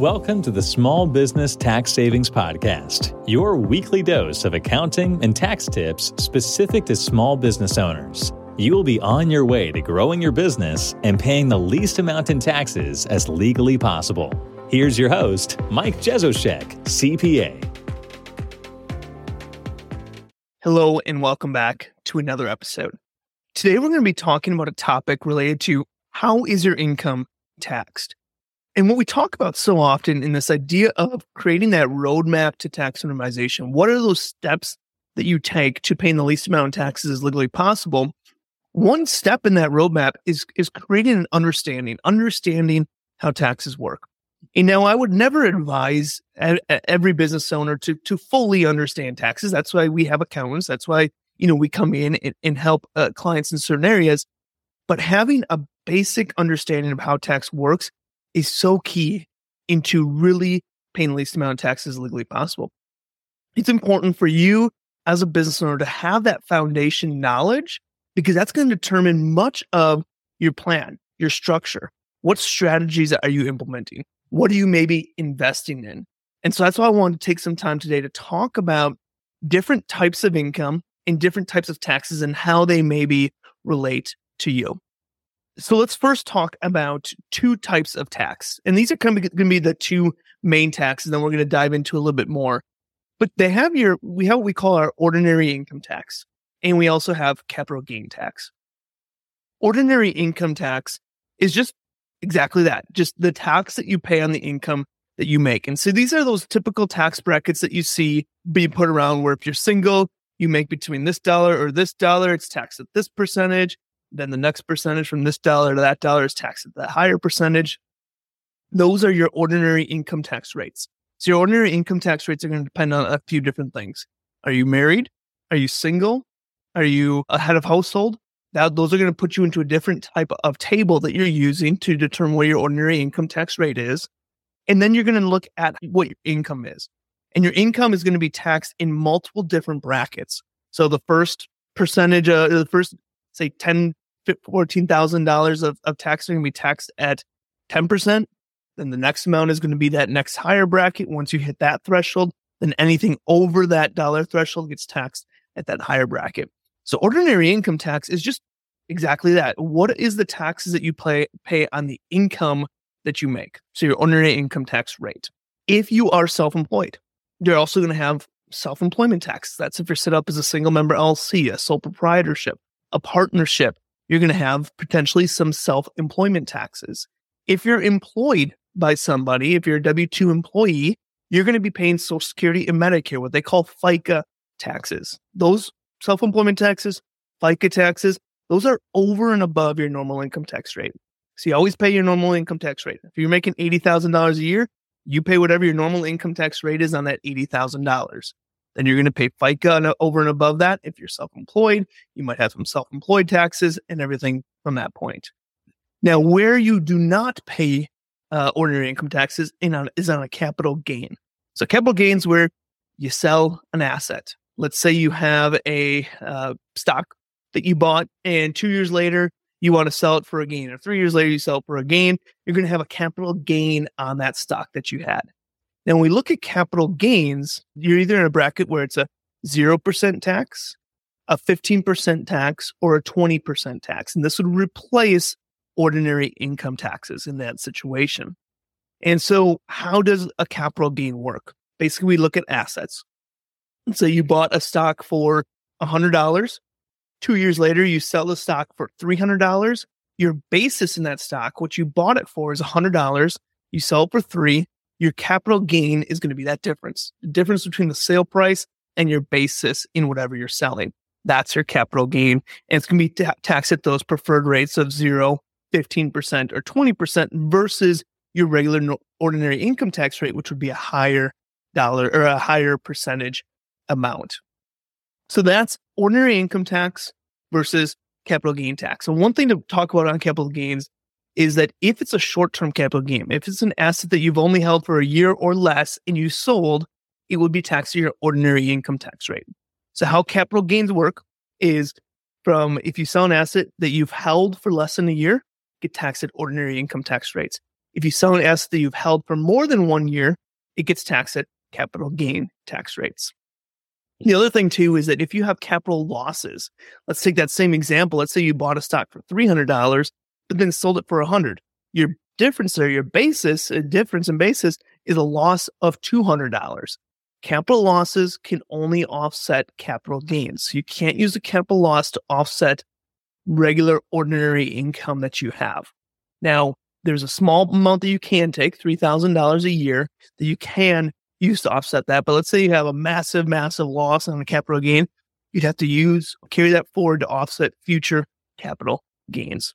Welcome to the Small Business Tax Savings Podcast, your weekly dose of accounting and tax tips specific to small business owners. You will be on your way to growing your business and paying the least amount in taxes as legally possible. Here's your host, Mike Jesowshek, CPA. Hello, and welcome back to another episode. Today, we're going to be talking about a topic related to how is your income taxed? And what we talk about so often in this idea of creating that roadmap to tax minimization, what are those steps that you take to paying the least amount of taxes as legally possible? One step in that roadmap is, is creating an understanding, understanding how taxes work. And now I would never advise every business owner to, to fully understand taxes. That's why we have accountants. That's why, you know, we come in and, and help uh, clients in certain areas. But having a basic understanding of how tax works is so key into really paying the least amount of taxes legally possible. It's important for you as a business owner to have that foundation knowledge because that's going to determine much of your plan, your structure. What strategies are you implementing? What are you maybe investing in? And so that's why I wanted to take some time today to talk about different types of income and different types of taxes and how they maybe relate to you. So let's first talk about two types of tax. And these are kind of going to be the two main taxes. and Then we're going to dive into a little bit more. But they have your, we have what we call our ordinary income tax. And we also have capital gain tax. Ordinary income tax is just exactly that, just the tax that you pay on the income that you make. And so these are those typical tax brackets that you see being put around where if you're single, you make between this dollar or this dollar, it's taxed at this percentage then the next percentage from this dollar to that dollar is taxed at that higher percentage. Those are your ordinary income tax rates. So your ordinary income tax rates are going to depend on a few different things. Are you married? Are you single? Are you a head of household? That those are going to put you into a different type of table that you're using to determine where your ordinary income tax rate is. And then you're going to look at what your income is. And your income is going to be taxed in multiple different brackets. So the first percentage, uh, the first, say 10 $14,000 of, of tax are going to be taxed at 10%. Then the next amount is going to be that next higher bracket. Once you hit that threshold, then anything over that dollar threshold gets taxed at that higher bracket. So ordinary income tax is just exactly that. What is the taxes that you pay, pay on the income that you make? So your ordinary income tax rate. If you are self-employed, you're also going to have self-employment tax. That's if you're set up as a single member LLC, a sole proprietorship, a partnership, you're going to have potentially some self employment taxes. If you're employed by somebody, if you're a W 2 employee, you're going to be paying Social Security and Medicare, what they call FICA taxes. Those self employment taxes, FICA taxes, those are over and above your normal income tax rate. So you always pay your normal income tax rate. If you're making $80,000 a year, you pay whatever your normal income tax rate is on that $80,000. Then you're going to pay FICA over and above that. If you're self employed, you might have some self employed taxes and everything from that point. Now, where you do not pay uh, ordinary income taxes in on, is on a capital gain. So, capital gains where you sell an asset. Let's say you have a uh, stock that you bought, and two years later, you want to sell it for a gain, or three years later, you sell it for a gain. You're going to have a capital gain on that stock that you had. Now, when we look at capital gains, you're either in a bracket where it's a 0% tax, a 15% tax, or a 20% tax. And this would replace ordinary income taxes in that situation. And so, how does a capital gain work? Basically, we look at assets. So, you bought a stock for $100. Two years later, you sell the stock for $300. Your basis in that stock, what you bought it for, is $100. You sell it for three your capital gain is going to be that difference, the difference between the sale price and your basis in whatever you're selling. That's your capital gain. And it's going to be ta- taxed at those preferred rates of zero, 15%, or 20% versus your regular no- ordinary income tax rate, which would be a higher dollar or a higher percentage amount. So that's ordinary income tax versus capital gain tax. And one thing to talk about on capital gains is that if it's a short term capital gain, if it's an asset that you've only held for a year or less and you sold, it would be taxed at your ordinary income tax rate. So, how capital gains work is from if you sell an asset that you've held for less than a year, get taxed at ordinary income tax rates. If you sell an asset that you've held for more than one year, it gets taxed at capital gain tax rates. The other thing too is that if you have capital losses, let's take that same example. Let's say you bought a stock for $300, but then sold it for a 100. Your difference there, your basis, a difference in basis is a loss of $200. Capital losses can only offset capital gains. You can't use a capital loss to offset regular ordinary income that you have. Now, there's a small amount that you can take, $3,000 a year, that you can use to offset that. But let's say you have a massive, massive loss on a capital gain, you'd have to use, carry that forward to offset future capital gains.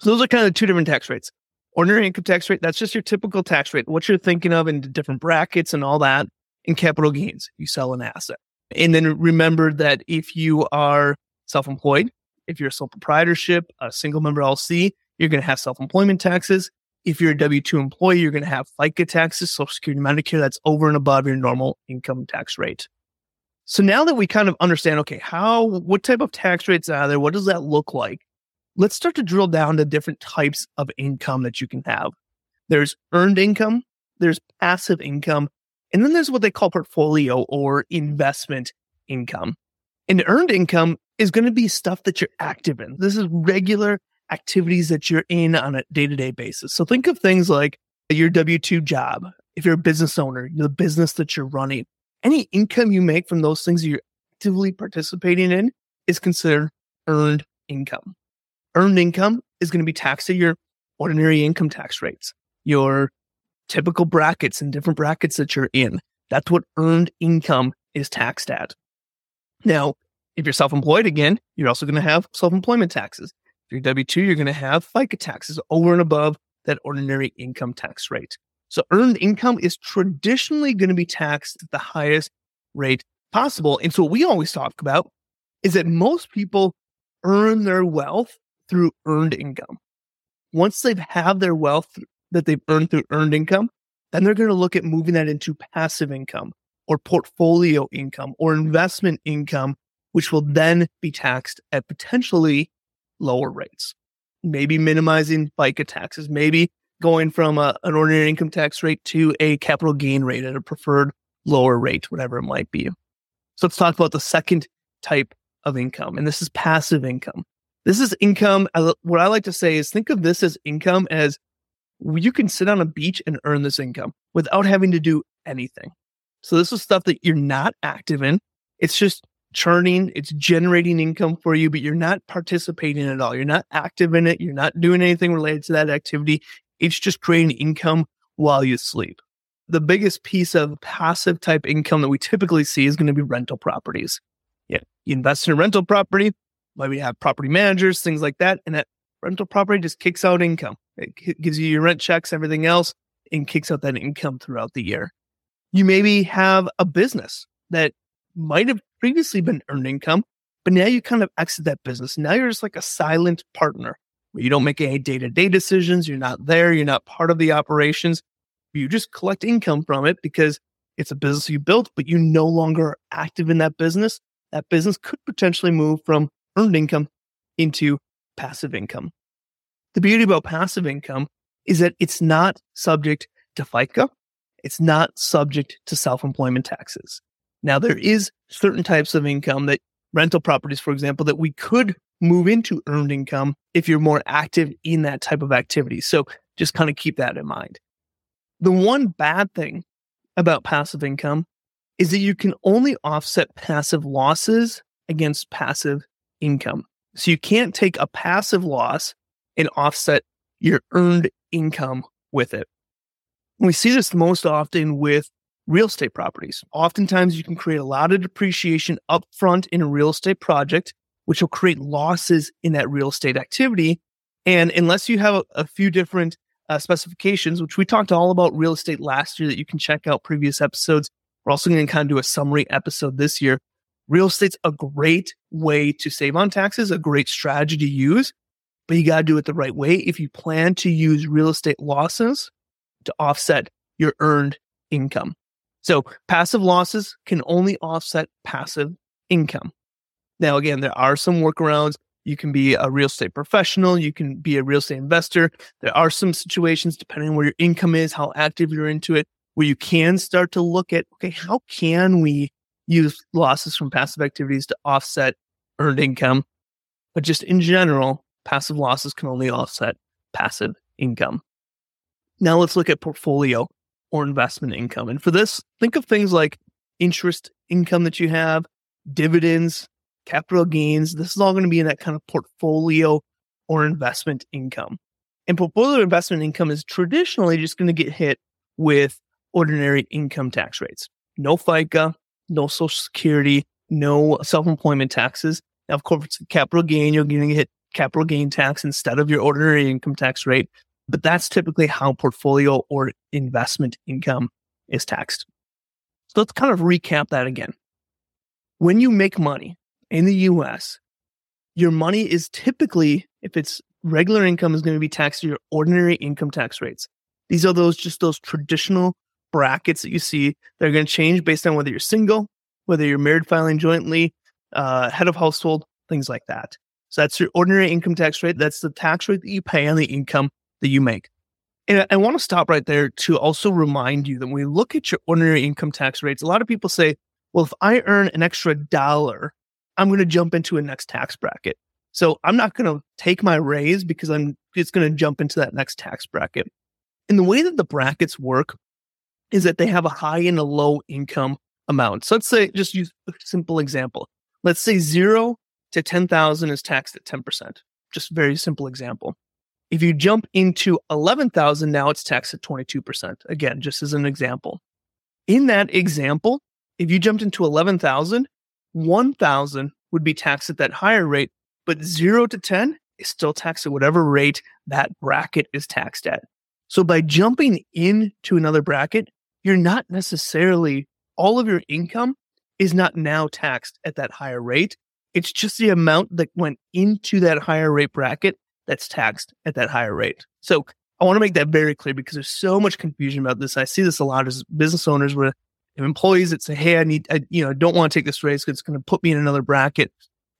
So those are kind of two different tax rates. Ordinary income tax rate, that's just your typical tax rate, what you're thinking of in different brackets and all that. In capital gains, you sell an asset. And then remember that if you are self employed, if you're a sole proprietorship, a single member LC, you're going to have self employment taxes. If you're a W 2 employee, you're going to have FICA taxes, Social Security, Medicare, that's over and above your normal income tax rate. So now that we kind of understand, okay, how, what type of tax rates are there? What does that look like? Let's start to drill down to different types of income that you can have. There's earned income, there's passive income, and then there's what they call portfolio or investment income. And earned income is going to be stuff that you're active in. This is regular activities that you're in on a day to day basis. So think of things like your W 2 job. If you're a business owner, the business that you're running, any income you make from those things you're actively participating in is considered earned income. Earned income is going to be taxed at your ordinary income tax rates, your typical brackets and different brackets that you're in. That's what earned income is taxed at. Now, if you're self employed again, you're also going to have self employment taxes. If you're W 2, you're going to have FICA taxes over and above that ordinary income tax rate. So earned income is traditionally going to be taxed at the highest rate possible. And so what we always talk about is that most people earn their wealth through earned income. Once they've had their wealth that they've earned through earned income, then they're going to look at moving that into passive income or portfolio income or investment income, which will then be taxed at potentially lower rates. Maybe minimizing FICA taxes, maybe going from a, an ordinary income tax rate to a capital gain rate at a preferred lower rate, whatever it might be. So let's talk about the second type of income, and this is passive income. This is income. What I like to say is think of this as income as you can sit on a beach and earn this income without having to do anything. So this is stuff that you're not active in. It's just churning, it's generating income for you, but you're not participating at all. You're not active in it. You're not doing anything related to that activity. It's just creating income while you sleep. The biggest piece of passive type income that we typically see is going to be rental properties. Yeah, you invest in a rental property, maybe have property managers, things like that, and that rental property just kicks out income. It gives you your rent checks, everything else, and kicks out that income throughout the year. You maybe have a business that might have previously been earned income, but now you kind of exit that business. Now you're just like a silent partner where you don't make any day to day decisions. You're not there. You're not part of the operations. You just collect income from it because it's a business you built, but you no longer are active in that business. That business could potentially move from earned income into passive income. The beauty about passive income is that it's not subject to FICA. It's not subject to self employment taxes. Now, there is certain types of income that rental properties, for example, that we could move into earned income if you're more active in that type of activity. So just kind of keep that in mind. The one bad thing about passive income is that you can only offset passive losses against passive income. So you can't take a passive loss and offset your earned income with it. We see this most often with real estate properties. Oftentimes, you can create a lot of depreciation upfront in a real estate project, which will create losses in that real estate activity. And unless you have a, a few different uh, specifications, which we talked all about real estate last year, that you can check out previous episodes. We're also going to kind of do a summary episode this year. Real estate's a great way to save on taxes, a great strategy to use, but you got to do it the right way if you plan to use real estate losses to offset your earned income. So passive losses can only offset passive income. Now, again, there are some workarounds. You can be a real estate professional. You can be a real estate investor. There are some situations, depending on where your income is, how active you're into it, where you can start to look at, okay, how can we use losses from passive activities to offset earned income? But just in general, passive losses can only offset passive income. Now let's look at portfolio or investment income. And for this, think of things like interest income that you have, dividends, capital gains. This is all going to be in that kind of portfolio or investment income. And portfolio investment income is traditionally just going to get hit with ordinary income tax rates. No FICA, no Social Security, no self employment taxes. Now, of course, capital gain, you're going to hit capital gain tax instead of your ordinary income tax rate. But that's typically how portfolio or investment income is taxed. So let's kind of recap that again. When you make money in the US, your money is typically, if it's regular income, is going to be taxed at your ordinary income tax rates. These are those just those traditional brackets that you see. They're going to change based on whether you're single, whether you're married filing jointly, uh, head of household, things like that. So that's your ordinary income tax rate. That's the tax rate that you pay on the income that you make. And I want to stop right there to also remind you that when we look at your ordinary income tax rates, a lot of people say, well, if I earn an extra dollar, I'm going to jump into a next tax bracket. So I'm not going to take my raise because I'm just going to jump into that next tax bracket. And the way that the brackets work is that they have a high and a low income amount. So let's say, just use a simple example. Let's say zero to 10,000 is taxed at 10%. Just very simple example. If you jump into 11,000, now it's taxed at 22%. Again, just as an example. In that example, if you jumped into 11,000, 1,000 would be taxed at that higher rate, but 0 to 10 is still taxed at whatever rate that bracket is taxed at. So by jumping into another bracket, you're not necessarily all of your income is not now taxed at that higher rate. It's just the amount that went into that higher rate bracket that's taxed at that higher rate. So I want to make that very clear because there's so much confusion about this. I see this a lot as business owners where employees that say, Hey, I need, I, you know, don't want to take this raise because it's going to put me in another bracket.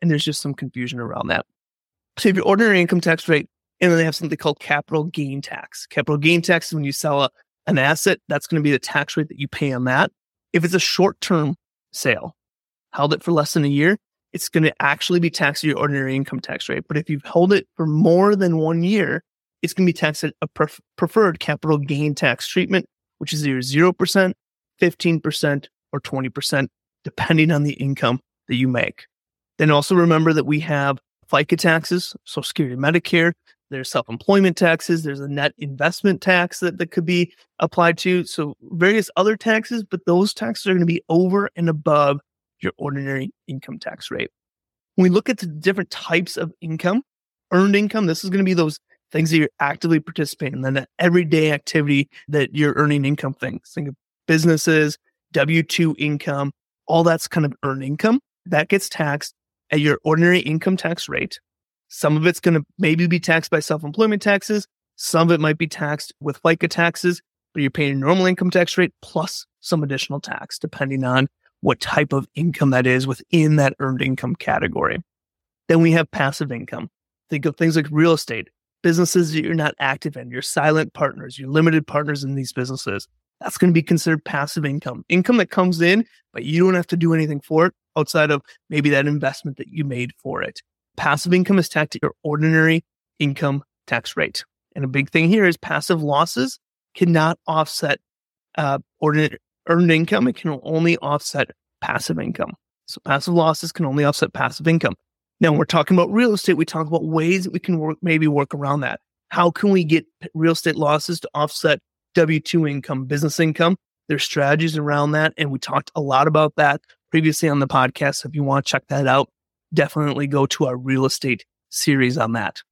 And there's just some confusion around that. So if your ordinary income tax rate, and then they have something called capital gain tax. Capital gain tax is when you sell a, an asset, that's going to be the tax rate that you pay on that. If it's a short term sale, held it for less than a year, it's going to actually be taxed at your ordinary income tax rate. But if you've held it for more than one year, it's going to be taxed at a pref- preferred capital gain tax treatment, which is either 0%, 15%, or 20%, depending on the income that you make. Then also remember that we have FICA taxes, Social Security, Medicare. There's self employment taxes. There's a net investment tax that, that could be applied to. So various other taxes, but those taxes are going to be over and above your ordinary income tax rate. When we look at the different types of income, earned income, this is going to be those things that you're actively participating in, then that everyday activity that you're earning income things. Think of businesses, W 2 income, all that's kind of earned income that gets taxed at your ordinary income tax rate. Some of it's going to maybe be taxed by self employment taxes. Some of it might be taxed with FICA taxes, but you're paying a normal income tax rate plus some additional tax, depending on what type of income that is within that earned income category. Then we have passive income. Think of things like real estate, businesses that you're not active in, your silent partners, your limited partners in these businesses. That's going to be considered passive income, income that comes in, but you don't have to do anything for it outside of maybe that investment that you made for it. Passive income is taxed at your ordinary income tax rate. And a big thing here is passive losses cannot offset uh, ordinary, earned income, it can only offset passive income. So passive losses can only offset passive income. Now, when we're talking about real estate, we talk about ways that we can work, maybe work around that. How can we get real estate losses to offset W 2 income, business income? There's strategies around that. And we talked a lot about that previously on the podcast. So if you want to check that out, definitely go to our real estate series on that.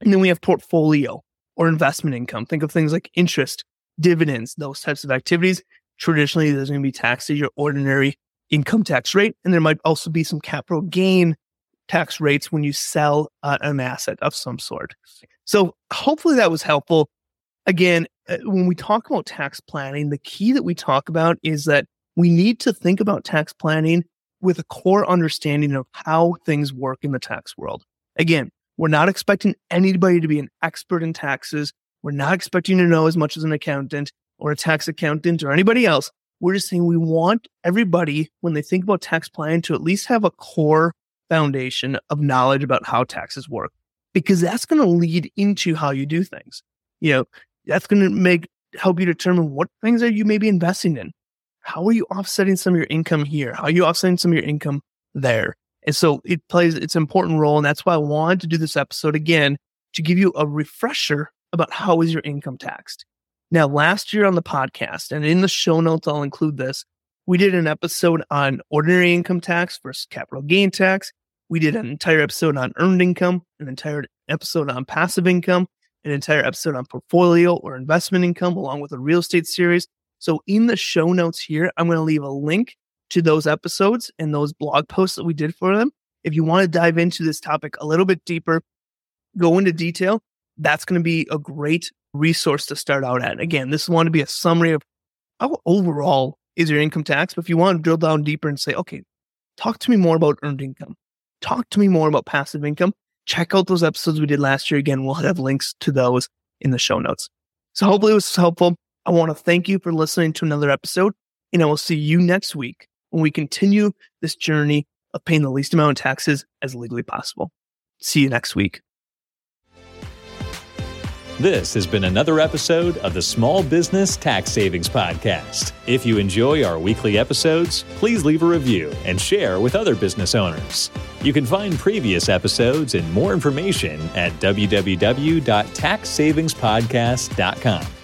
And then we have portfolio or investment income. Think of things like interest, dividends, those types of activities traditionally there's going to be taxed at your ordinary income tax rate. And there might also be some capital gain tax rates when you sell uh, an asset of some sort. So hopefully that was helpful. Again, uh, when we talk about tax planning, the key that we talk about is that we need to think about tax planning with a core understanding of how things work in the tax world. Again, we're not expecting anybody to be an expert in taxes. We're not expecting to know as much as an accountant or a tax accountant or anybody else. We're just saying we want everybody, when they think about tax planning, to at least have a core foundation of knowledge about how taxes work, because that's going to lead into how you do things. You know, that's going to make help you determine what things are you maybe investing in. How are you offsetting some of your income here? How are you offsetting some of your income there? And so it plays its important role. And that's why I wanted to do this episode again to give you a refresher about how is your income taxed. Now, last year on the podcast, and in the show notes, I'll include this. We did an episode on ordinary income tax versus capital gain tax. We did an entire episode on earned income, an entire episode on passive income, an entire episode on portfolio or investment income, along with a real estate series. So, in the show notes here, I'm going to leave a link to those episodes and those blog posts that we did for them. If you want to dive into this topic a little bit deeper, go into detail, that's going to be a great resource to start out at. Again, this want to be a summary of how overall is your income tax. But if you want to drill down deeper and say, okay, talk to me more about earned income, talk to me more about passive income, check out those episodes we did last year. Again, we'll have links to those in the show notes. So hopefully it was helpful. I want to thank you for listening to another episode, and I will see you next week when we continue this journey of paying the least amount of taxes as legally possible. See you next week. This has been another episode of the Small Business Tax Savings Podcast. If you enjoy our weekly episodes, please leave a review and share with other business owners. You can find previous episodes and more information at www.taxsavingspodcast.com.